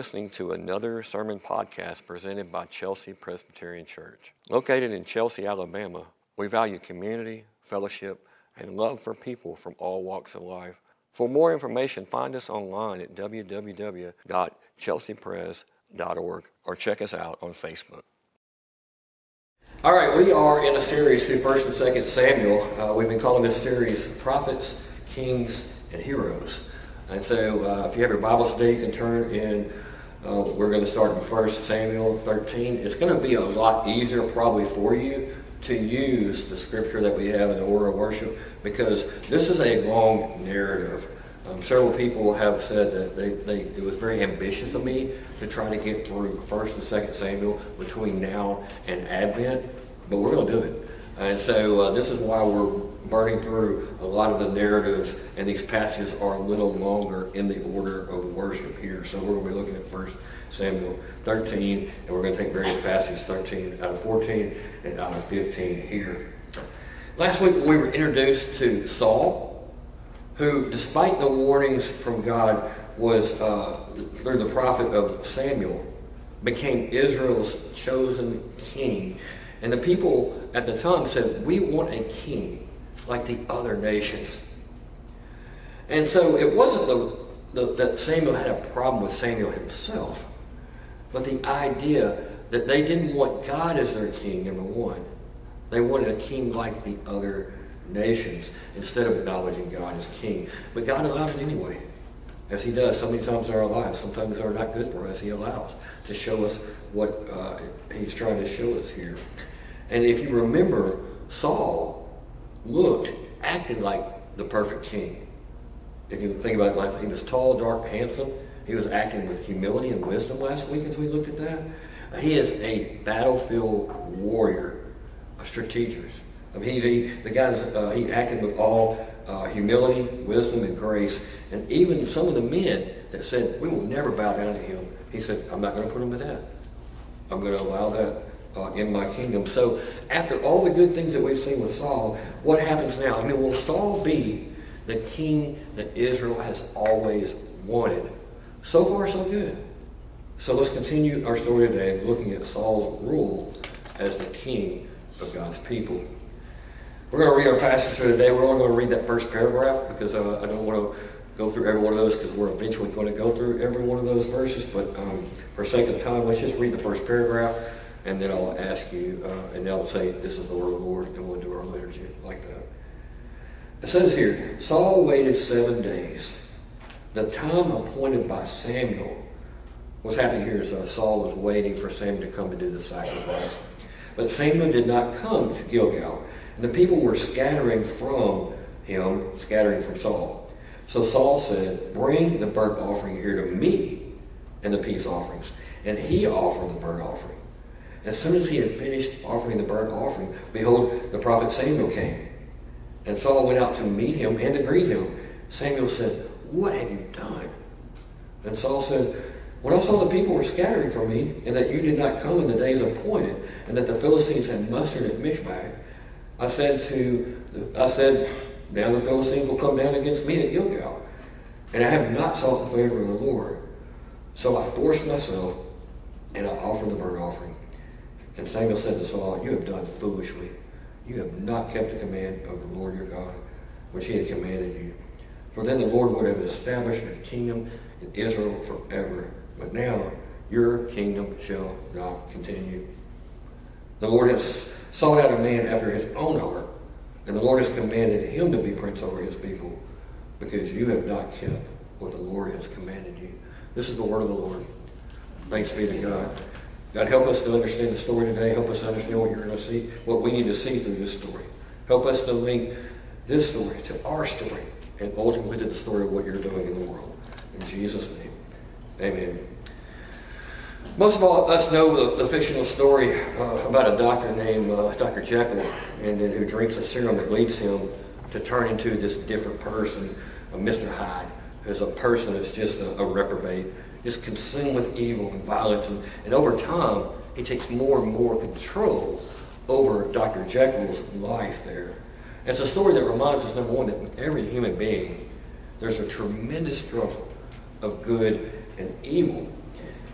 listening to another sermon podcast presented by Chelsea Presbyterian Church. Located in Chelsea, Alabama, we value community, fellowship, and love for people from all walks of life. For more information, find us online at www.chelseapres.org or check us out on Facebook. All right, we are in a series through 1st and 2nd Samuel. Uh, we've been calling this series Prophets, Kings, and Heroes. And so uh, if you have your Bibles today, you can turn in. Uh, we're going to start in 1 Samuel 13. It's going to be a lot easier probably for you to use the scripture that we have in the order of worship because this is a long narrative. Um, several people have said that they, they, it was very ambitious of me to try to get through 1st and 2nd Samuel between now and Advent, but we're going to do it. And so uh, this is why we're burning through a lot of the narratives, and these passages are a little longer in the order of worship here. So we're going to be looking at First Samuel 13, and we're going to take various passages 13 out of 14 and out of 15 here. Last week we were introduced to Saul, who, despite the warnings from God, was uh, through the prophet of Samuel, became Israel's chosen king and the people at the time said, We want a king like the other nations. And so it wasn't the, the, that Samuel had a problem with Samuel himself, but the idea that they didn't want God as their king, number one. They wanted a king like the other nations instead of acknowledging God as king. But God allowed it anyway, as He does so many times in our lives. Sometimes they're not good for us, He allows to show us what uh, He's trying to show us here. And if you remember, Saul looked, acted like the perfect king. If you think about it, like he was tall, dark, handsome. He was acting with humility and wisdom last week as we looked at that. He is a battlefield warrior, a strategist. I mean, he, he the guy uh, he acted with all uh, humility, wisdom, and grace. And even some of the men that said, "We will never bow down to him," he said, "I'm not going to put him to death. I'm going to allow that uh, in my kingdom. So after all the good things that we've seen with Saul, what happens now? I mean, will Saul be the king that Israel has always wanted? So far, so good. So let's continue our story today looking at Saul's rule as the king of God's people. We're going to read our passage for today. We're only going to read that first paragraph because uh, I don't want to go through every one of those because we're eventually going to go through every one of those verses. But um, for sake of time, let's just read the first paragraph and then I'll ask you, uh, and they'll say, This is the word of the Lord, and we'll do our liturgy like that. It says here Saul waited seven days. The time appointed by Samuel. What's happening here is uh, Saul was waiting for Samuel to come to do the sacrifice. But Samuel did not come to Gilgal, and the people were scattering from him, scattering from Saul. So Saul said, Bring the burnt offering here to me and the peace offerings. And he offered the burnt offering. As soon as he had finished offering the burnt offering, behold, the prophet Samuel came. And Saul went out to meet him and to greet him. Samuel said, What have you done? And Saul said, When I saw the people were scattering from me, and that you did not come in the days appointed, and that the Philistines had mustered at Michmash, I said to I said, Now the Philistines will come down against me at Gilgal. And I have not sought the favor of the Lord. So I forced myself, and I offered the burnt offering. And Samuel said to Saul, You have done foolishly. You have not kept the command of the Lord your God, which he had commanded you. For then the Lord would have established a kingdom in Israel forever. But now your kingdom shall not continue. The Lord has sought out a man after his own heart, and the Lord has commanded him to be prince over his people, because you have not kept what the Lord has commanded you. This is the word of the Lord. Thanks be to God. God, help us to understand the story today. Help us understand what you're going to see, what we need to see through this story. Help us to link this story to our story and ultimately to the story of what you're doing in the world. In Jesus' name, amen. Most of all, us know the, the fictional story uh, about a doctor named uh, Dr. Jekyll, and then who drinks a serum that leads him to turn into this different person, uh, Mr. Hyde, who's a person that's just a, a reprobate is consumed with evil and violence. And, over time, he takes more and more control over Dr. Jekyll's life there. And it's a story that reminds us, number one, that every human being, there's a tremendous struggle of good and evil.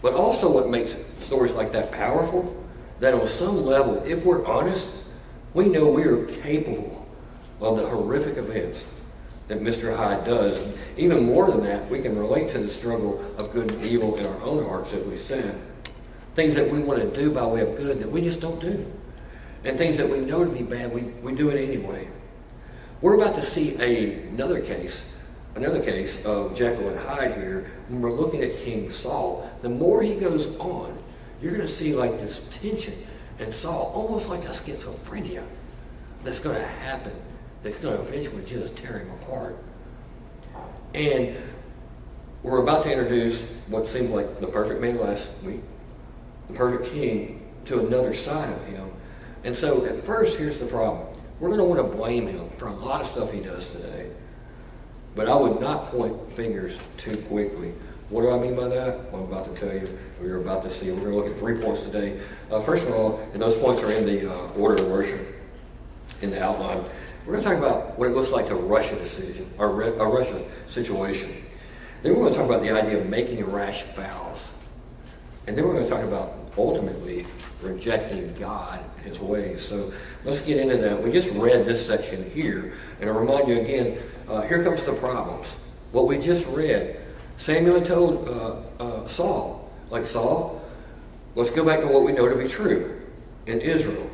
But also what makes stories like that powerful, that on some level, if we're honest, we know we are capable of the horrific events that Mr. Hyde does. Even more than that, we can relate to the struggle of good and evil in our own hearts, that we sin. Things that we want to do by way of good that we just don't do. And things that we know to be bad, we, we do it anyway. We're about to see a, another case, another case of Jekyll and Hyde here. When we're looking at King Saul, the more he goes on, you're going to see like this tension and Saul, almost like a schizophrenia that's going to happen that's going to eventually just tear him apart. And we're about to introduce what seemed like the perfect man last week, the perfect king, to another side of him. And so at first, here's the problem. We're going to want to blame him for a lot of stuff he does today. But I would not point fingers too quickly. What do I mean by that? Well, I'm about to tell you. We're about to see. We're going to look at three points today. Uh, first of all, and those points are in the uh, order of worship in the outline. We're going to talk about what it looks like to rush a decision, or a rush a situation. Then we're going to talk about the idea of making rash vows. And then we're going to talk about ultimately rejecting God and his ways. So let's get into that. We just read this section here, and I'll remind you again, uh, here comes the problems. What we just read, Samuel told uh, uh, Saul, like Saul, let's go back to what we know to be true in Israel.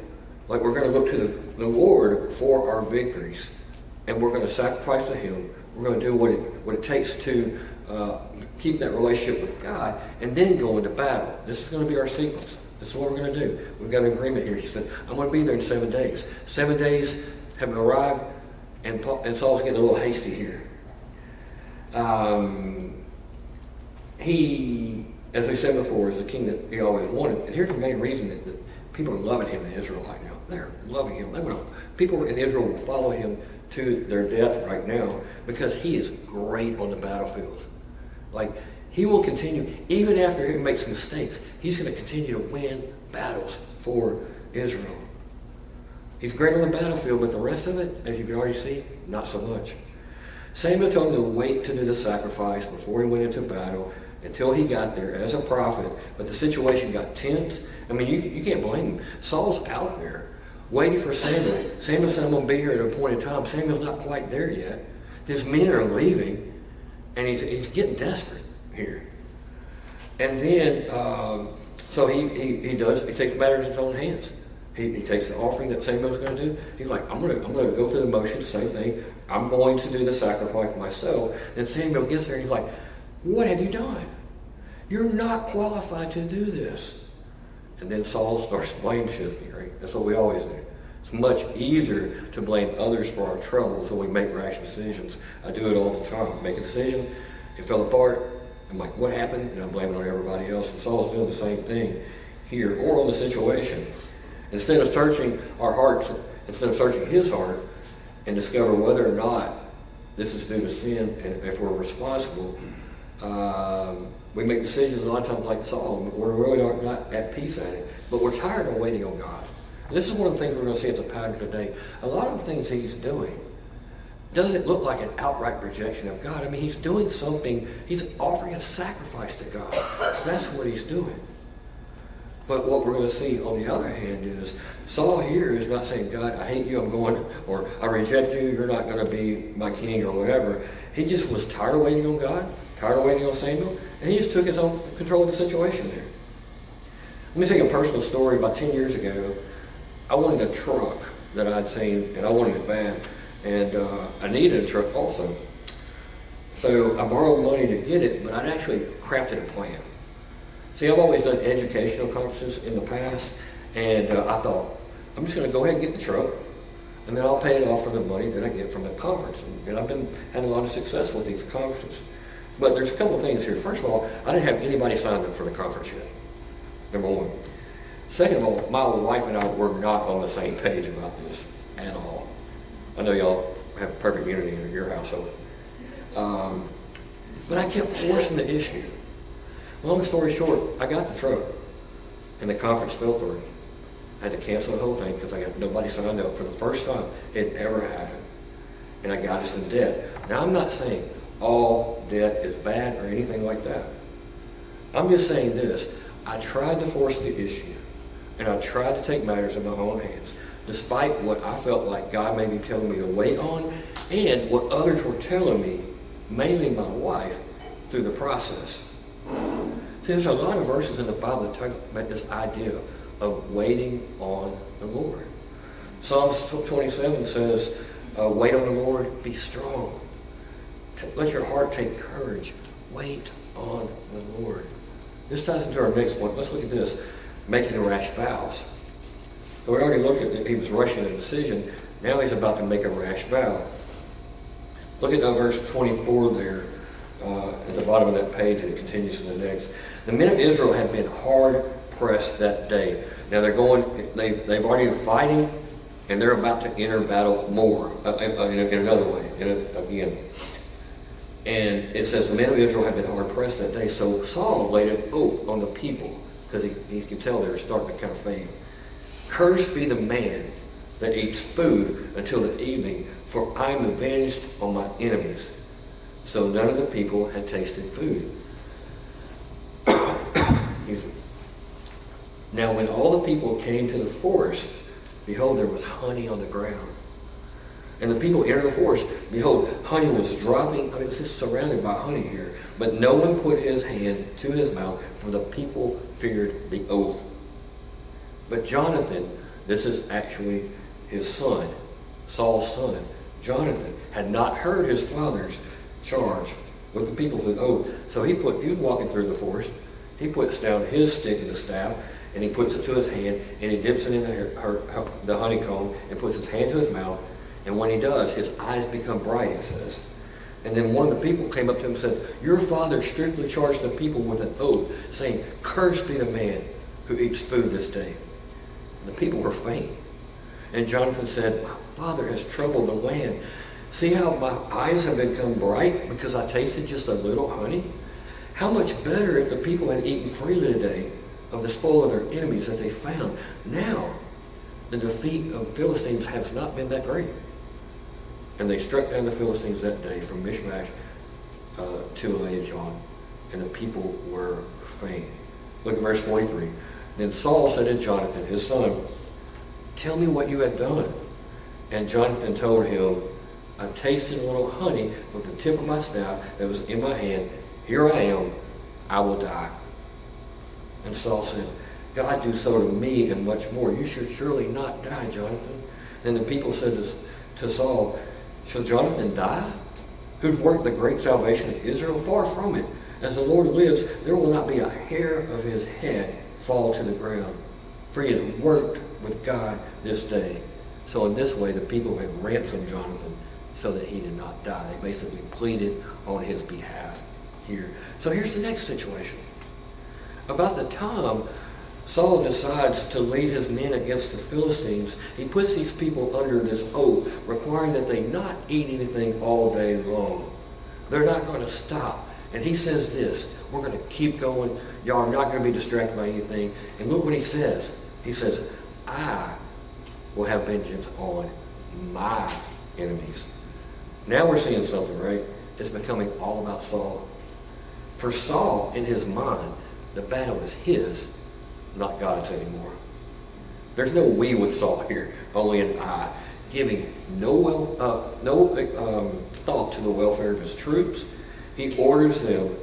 Like we're going to look to the, the Lord for our victories. And we're going to sacrifice to Him. We're going to do what it, what it takes to uh, keep that relationship with God and then go into battle. This is going to be our sequence. This is what we're going to do. We've got an agreement here. He said, I'm going to be there in seven days. Seven days have arrived, and, Paul, and Saul's getting a little hasty here. Um, he, as I said before, is the king that he always wanted. And here's the main reason that, that people are loving him in Israel right now. They're loving him. They will, people in Israel will follow him to their death right now because he is great on the battlefield. Like, he will continue, even after he makes mistakes, he's going to continue to win battles for Israel. He's great on the battlefield, but the rest of it, as you can already see, not so much. Samuel told him to wait to do the sacrifice before he went into battle until he got there as a prophet. But the situation got tense. I mean, you, you can't blame him. Saul's out there waiting for Samuel. Samuel said, I'm going to be here at a appointed time. Samuel's not quite there yet. His men are leaving, and he's, he's getting desperate here. And then, um, so he, he, he does, he takes matters in his own hands. He, he takes the offering that Samuel's going to do. He's like, I'm going to I'm going to go through the motions, same thing. I'm going to do the sacrifice myself. And Samuel gets there and he's like, What have you done? You're not qualified to do this. And then Saul starts blame shifting, right? That's what we always do. It's much easier to blame others for our troubles when we make rash decisions. I do it all the time. Make a decision, it fell apart. I'm like, what happened? And I'm blaming on everybody else. And Saul's doing the same thing here or on the situation. Instead of searching our hearts, instead of searching his heart and discover whether or not this is due to sin and if we're responsible, um, we make decisions a lot of times like Saul. We're really not at peace at it. But we're tired of waiting on God. This is one of the things we're going to see as a pattern today. A lot of things he's doing doesn't look like an outright rejection of God. I mean, he's doing something, he's offering a sacrifice to God. That's what he's doing. But what we're going to see on the other hand is Saul here is not saying, God, I hate you, I'm going, or I reject you, you're not going to be my king or whatever. He just was tired of waiting on God, tired of waiting on Samuel, and he just took his own control of the situation there. Let me tell you a personal story. About 10 years ago, I wanted a truck that I'd seen, and I wanted it bad. And uh, I needed a truck also. So I borrowed money to get it, but I'd actually crafted a plan. See, I've always done educational conferences in the past, and uh, I thought, I'm just going to go ahead and get the truck, and then I'll pay it off from the money that I get from the conference. And, and I've been having a lot of success with these conferences. But there's a couple of things here. First of all, I didn't have anybody signed up for the conference yet. Number one. Second of all, my wife and I were not on the same page about this at all. I know y'all have perfect unity in your household. Um, but I kept forcing the issue. Long story short, I got the truck, and the conference fell through. I had to cancel the whole thing because I got nobody signed up for the first time it ever happened. And I got us in debt. Now, I'm not saying all debt is bad or anything like that. I'm just saying this. I tried to force the issue, and I tried to take matters in my own hands, despite what I felt like God may be telling me to wait on, and what others were telling me, mainly my wife, through the process. See, there's a lot of verses in the Bible that talk about this idea of waiting on the Lord. Psalms 27 says, uh, wait on the Lord, be strong. Let your heart take courage. Wait on the Lord. This ties into our next one. Let's look at this. Making a rash vows. We already looked at he was rushing a decision. Now he's about to make a rash vow. Look at verse 24 there uh, at the bottom of that page, and it continues to the next. The men of Israel had been hard pressed that day. Now they're going, they, they've already been fighting, and they're about to enter battle more, uh, uh in, in, another way, in a, again. And it says the men of Israel had been hard pressed that day. So Saul laid an oath on the people, because he, he could tell they were starting to kind of faint. Cursed be the man that eats food until the evening, for I am avenged on my enemies. So none of the people had tasted food. now when all the people came to the forest, behold, there was honey on the ground. And the people entered the forest. Behold, honey was dropping. I mean, this is surrounded by honey here. But no one put his hand to his mouth, for the people feared the oath. But Jonathan, this is actually his son, Saul's son, Jonathan, had not heard his father's charge with the people with oath. So he put, he was walking through the forest. He puts down his stick and the staff, and he puts it to his hand, and he dips it in the, her, the honeycomb, and puts his hand to his mouth. And when he does, his eyes become bright, it says. And then one of the people came up to him and said, Your father strictly charged the people with an oath, saying, Cursed be the man who eats food this day. And the people were faint. And Jonathan said, My father has troubled the land. See how my eyes have become bright because I tasted just a little honey? How much better if the people had eaten freely today of the spoil of their enemies that they found. Now, the defeat of Philistines has not been that great. And they struck down the Philistines that day from Michmash uh, to Aijalon, and the people were faint. Look at verse 43. Then Saul said to Jonathan, his son, Tell me what you have done. And Jonathan told him, I tasted a little honey with the tip of my staff that was in my hand. Here I am. I will die. And Saul said, God do so to me and much more. You should surely not die, Jonathan. And the people said to, to Saul, Shall Jonathan die? Who's worked the great salvation of Israel? Far from it. As the Lord lives, there will not be a hair of his head fall to the ground. For he has worked with God this day. So in this way, the people had ransomed Jonathan so that he did not die. They basically pleaded on his behalf here. So here's the next situation. About the time Saul decides to lead his men against the Philistines, he puts these people under this oath, requiring that they not eat anything all day long. They're not going to stop. And he says this, we're going to keep going. Y'all are not going to be distracted by anything. And look what he says. He says, I will have vengeance on my enemies. Now we're seeing something, right? It's becoming all about Saul. For Saul, in his mind, the battle is his, not God's anymore. There's no we with Saul here, only an I, giving no well, uh, no um, thought to the welfare of his troops. He orders them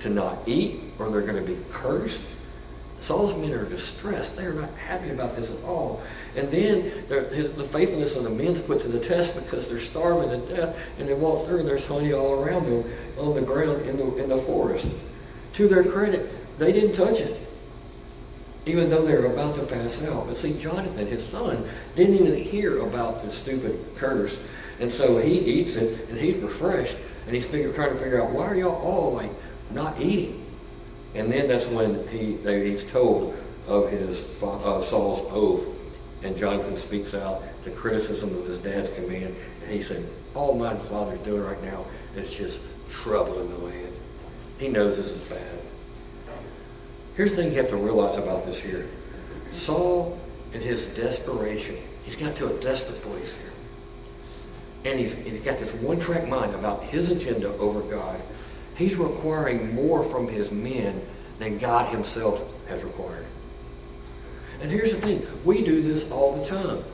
to not eat, or they're going to be cursed. Saul's men are distressed. They are not happy about this at all. And then the faithfulness of the men's put to the test because they're starving to death, and they walk through and there's honey all around them on the ground in the, in the forest. To their credit, they didn't touch it, even though they were about to pass out. But see, Jonathan, his son, didn't even hear about the stupid curse. And so he eats it, and he's refreshed, and he's figure, trying to figure out, why are y'all all like not eating? And then that's when he, they, he's told of his uh, Saul's oath and Jonathan speaks out the criticism of his dad's command. And he said, all my father's doing right now is just trouble in the land. He knows this is bad. Here's the thing you have to realize about this here. Saul, in his desperation, he's got to a desperate place here. And he's, he's got this one-track mind about his agenda over God. He's requiring more from his men than God himself has required. And here's the thing, we do this all the time.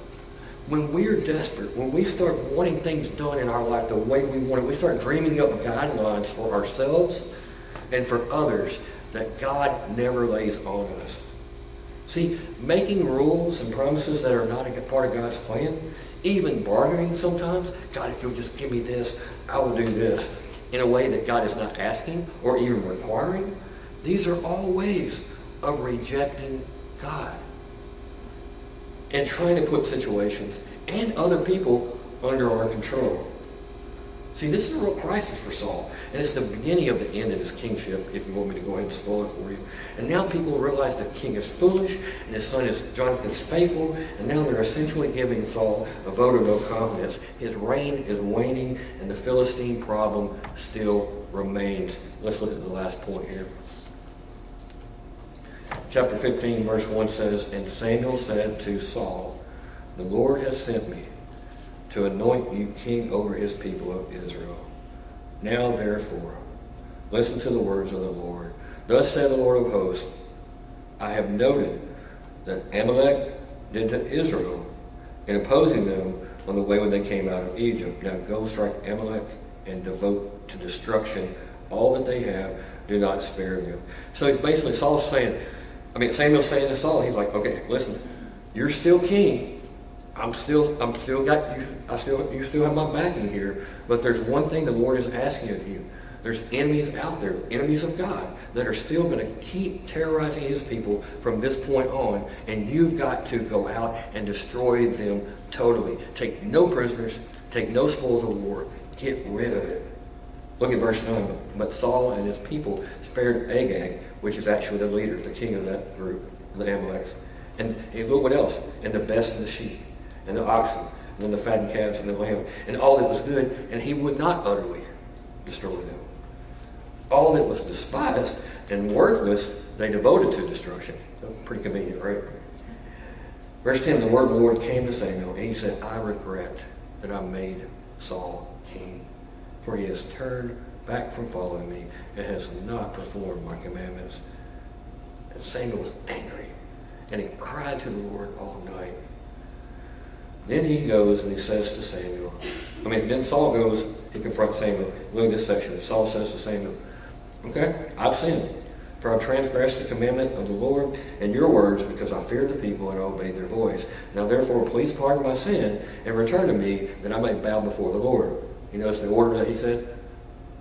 When we're desperate, when we start wanting things done in our life the way we want it, we start dreaming up guidelines for ourselves and for others that God never lays on us. See, making rules and promises that are not a part of God's plan, even bargaining sometimes, God, if you'll just give me this, I will do this, in a way that God is not asking or even requiring, these are all ways of rejecting God and trying to put situations and other people under our control. See, this is a real crisis for Saul. And it's the beginning of the end of his kingship, if you want me to go ahead and spoil it for you. And now people realize the king is foolish, and his son is Jonathan is faithful, and now they're essentially giving Saul a vote of no confidence. His reign is waning, and the Philistine problem still remains. Let's look at the last point here. Chapter 15, verse 1 says, And Samuel said to Saul, The Lord has sent me to anoint you king over his people of Israel. Now therefore, listen to the words of the Lord. Thus said the Lord of hosts, I have noted that Amalek did to Israel in opposing them on the way when they came out of Egypt. Now go strike Amalek and devote to destruction all that they have. Do not spare them. So basically Saul's saying, I mean Samuel's saying to Saul, he's like, okay, listen, you're still king. I'm still, I'm still got you. I still, you still have my backing here. But there's one thing the Lord is asking of you. There's enemies out there, enemies of God, that are still going to keep terrorizing His people from this point on, and you've got to go out and destroy them totally. Take no prisoners, take no spoils of war, get rid of it. Look at verse 9. But Saul and his people spared Agag, which is actually the leader, the king of that group, the Amalekites. And, and look what else, and the best of the sheep and the oxen, and then the fattened calves and the lamb, and all that was good, and he would not utterly destroy them. All that was despised and worthless, they devoted to destruction. Pretty convenient, right? Verse 10 The word of the Lord came to Samuel, and he said, I regret that I made Saul king, for he has turned back from following me and has not performed my commandments. And Samuel was angry, and he cried to the Lord all night. Then he goes and he says to Samuel, I mean, then Saul goes, he confronts Samuel. Look at this section. Saul says to Samuel, Okay, I've sinned, for I've transgressed the commandment of the Lord and your words because I feared the people and obeyed their voice. Now therefore, please pardon my sin and return to me that I may bow before the Lord. You notice the order that he said?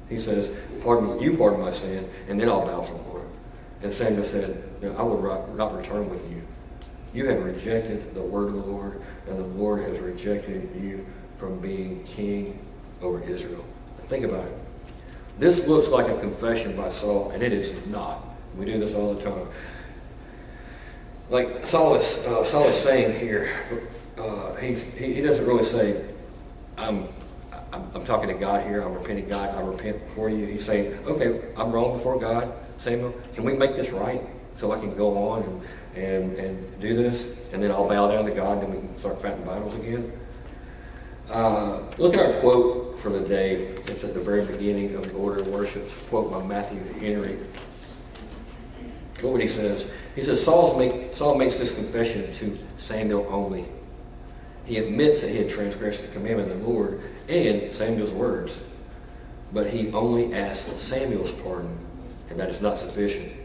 He says, Pardon you pardon my sin, and then I'll bow before the Lord. And Samuel said, no, I will not return with you. You have rejected the word of the Lord and the Lord has rejected you from being king over Israel. Think about it. This looks like a confession by Saul, and it is not. We do this all the time. Like Saul is, uh, Saul is saying here, uh, he, he doesn't really say, I'm, I'm, I'm, talking to God here, I'm repenting God, I repent for you. He's saying, okay, I'm wrong before God, Samuel. Can we make this right so I can go on and and, and do this, and then I'll bow down to God, and then we can start fighting battles again. Uh, look at our quote for the day. It's at the very beginning of the order of worship. It's a quote by Matthew Henry. Look what he says. He says, make, Saul makes this confession to Samuel only. He admits that he had transgressed the commandment of the Lord and Samuel's words, but he only asks Samuel's pardon, and that is not sufficient.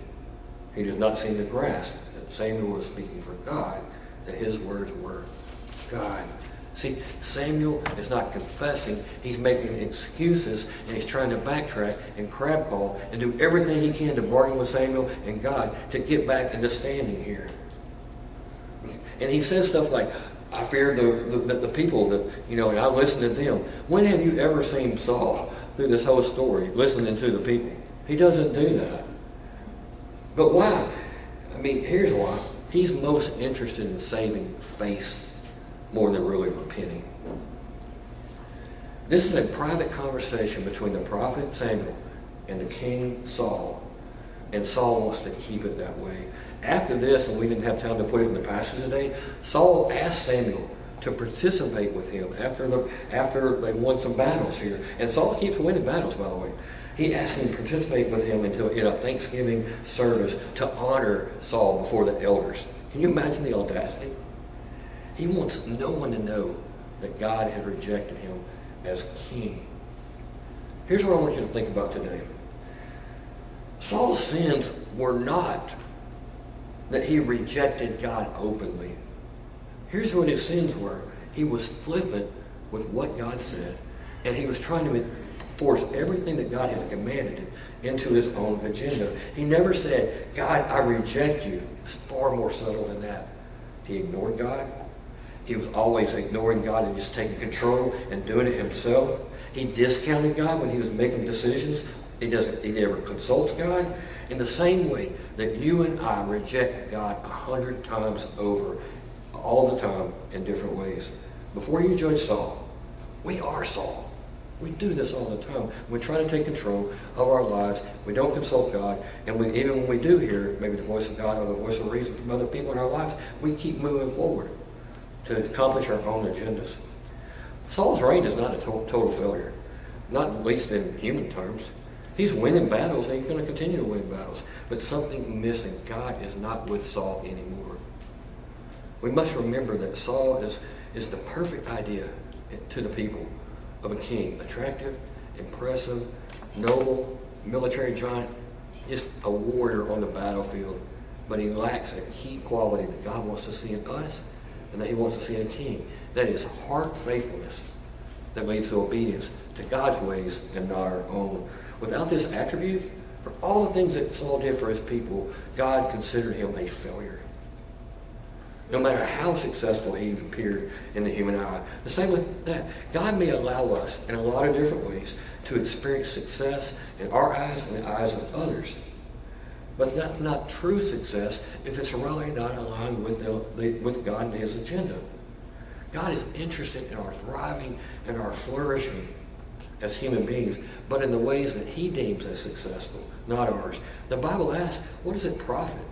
He does not seem to grasp that Samuel was speaking for God, that his words were God. See, Samuel is not confessing. He's making excuses and he's trying to backtrack and crab call and do everything he can to bargain with Samuel and God to get back into standing here. And he says stuff like, I fear the, the, the people that, you know, and I listen to them. When have you ever seen Saul through this whole story listening to the people? He doesn't do that. But why? I mean, here's why. He's most interested in saving face more than really repenting. This is a private conversation between the prophet Samuel and the king Saul. And Saul wants to keep it that way. After this, and we didn't have time to put it in the passage today, Saul asked Samuel to participate with him after the, after they won some battles here. And Saul keeps winning battles, by the way. He asked him to participate with him into, in a Thanksgiving service to honor Saul before the elders. Can you imagine the audacity? He wants no one to know that God had rejected him as king. Here's what I want you to think about today. Saul's sins were not that he rejected God openly. Here's what his sins were. He was flippant with what God said, and he was trying to force everything that God has commanded into his own agenda. He never said, God, I reject you. It's far more subtle than that. He ignored God. He was always ignoring God and just taking control and doing it himself. He discounted God when he was making decisions. He doesn't. He never consults God. In the same way that you and I reject God a hundred times over, all the time in different ways. Before you judge Saul, we are Saul. We do this all the time. We try to take control of our lives. We don't consult God. And we, even when we do hear maybe the voice of God or the voice of reason from other people in our lives, we keep moving forward to accomplish our own agendas. Saul's reign is not a to- total failure, not least in human terms. He's winning battles and he's going to continue to win battles. But something missing. God is not with Saul anymore. We must remember that Saul is, is the perfect idea to the people of a king. Attractive, impressive, noble, military giant, just a warrior on the battlefield. But he lacks a key quality that God wants to see in us and that he wants to see in a king. That is heart faithfulness that leads to obedience to God's ways and not our own. Without this attribute, for all the things that Saul did for his people, God considered him a failure. No matter how successful he appeared in the human eye. The same with that. God may allow us in a lot of different ways to experience success in our eyes and the eyes of others. But that's not true success if it's really not aligned with, the, with God and his agenda. God is interested in our thriving and our flourishing as human beings, but in the ways that he deems as successful, not ours. The Bible asks, what does it profit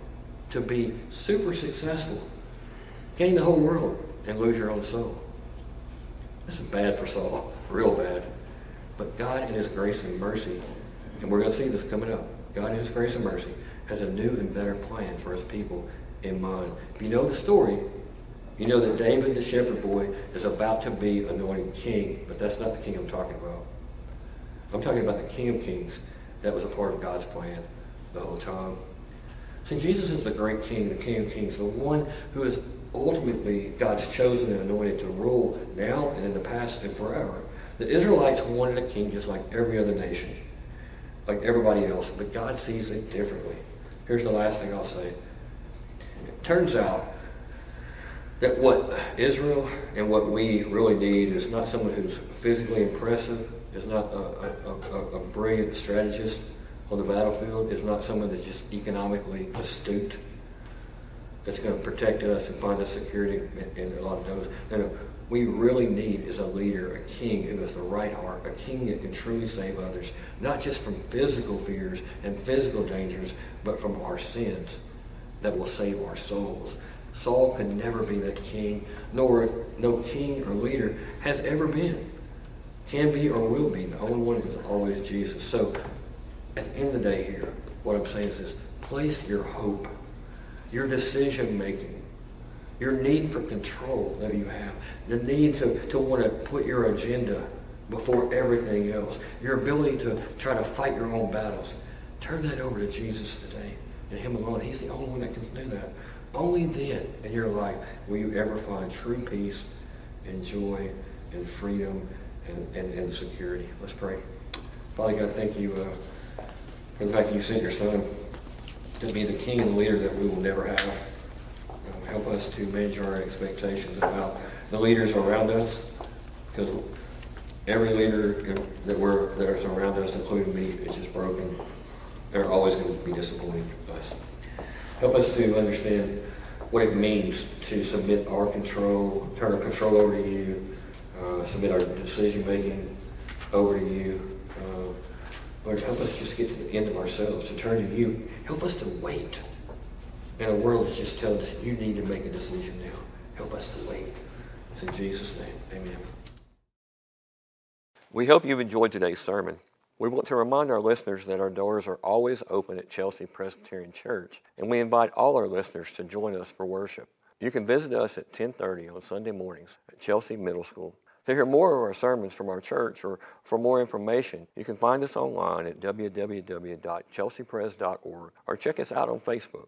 to be super successful, gain the whole world, and lose your own soul? This is bad for Saul, real bad. But God in his grace and mercy, and we're going to see this coming up, God in his grace and mercy has a new and better plan for his people in mind. If you know the story, you know that David, the shepherd boy, is about to be anointed king, but that's not the king I'm talking about. I'm talking about the King of Kings that was a part of God's plan the whole time. See, Jesus is the great King, the King of Kings, the one who is ultimately God's chosen and anointed to rule now and in the past and forever. The Israelites wanted a king just like every other nation, like everybody else, but God sees it differently. Here's the last thing I'll say. It turns out that what Israel and what we really need is not someone who's physically impressive, is not a, a, a, a brilliant strategist on the battlefield, is not someone that's just economically astute, that's going to protect us and find us security in, a lot of those. No, no. We really need is a leader, a king who has the right heart, a king that can truly save others, not just from physical fears and physical dangers, but from our sins that will save our souls. Saul could never be that king, nor no king or leader has ever been can be or will be. The only one is always Jesus. So at the end of the day here, what I'm saying is this, place your hope, your decision making, your need for control that you have, the need to, to want to put your agenda before everything else, your ability to try to fight your own battles. Turn that over to Jesus today and Him alone. He's the only one that can do that. Only then in your life will you ever find true peace and joy and freedom and, and, and security. Let's pray. Father God, thank you uh, for the fact that you sent your son to be the king and leader that we will never have. Um, help us to manage our expectations about the leaders around us, because every leader that we're that is around us, including me, is just broken. They're always going to be disappointing us. Help us to understand what it means to submit our control, turn our control over to you, uh, submit our decision making over to you. Lord, help us just get to the end of ourselves, to turn to you. Help us to wait in a world that's just telling us you need to make a decision now. Help us to wait. It's in Jesus' name. Amen. We hope you've enjoyed today's sermon. We want to remind our listeners that our doors are always open at Chelsea Presbyterian Church, and we invite all our listeners to join us for worship. You can visit us at 10:30 on Sunday mornings at Chelsea Middle School. To hear more of our sermons from our church or for more information, you can find us online at www.chelseapres.org or check us out on Facebook.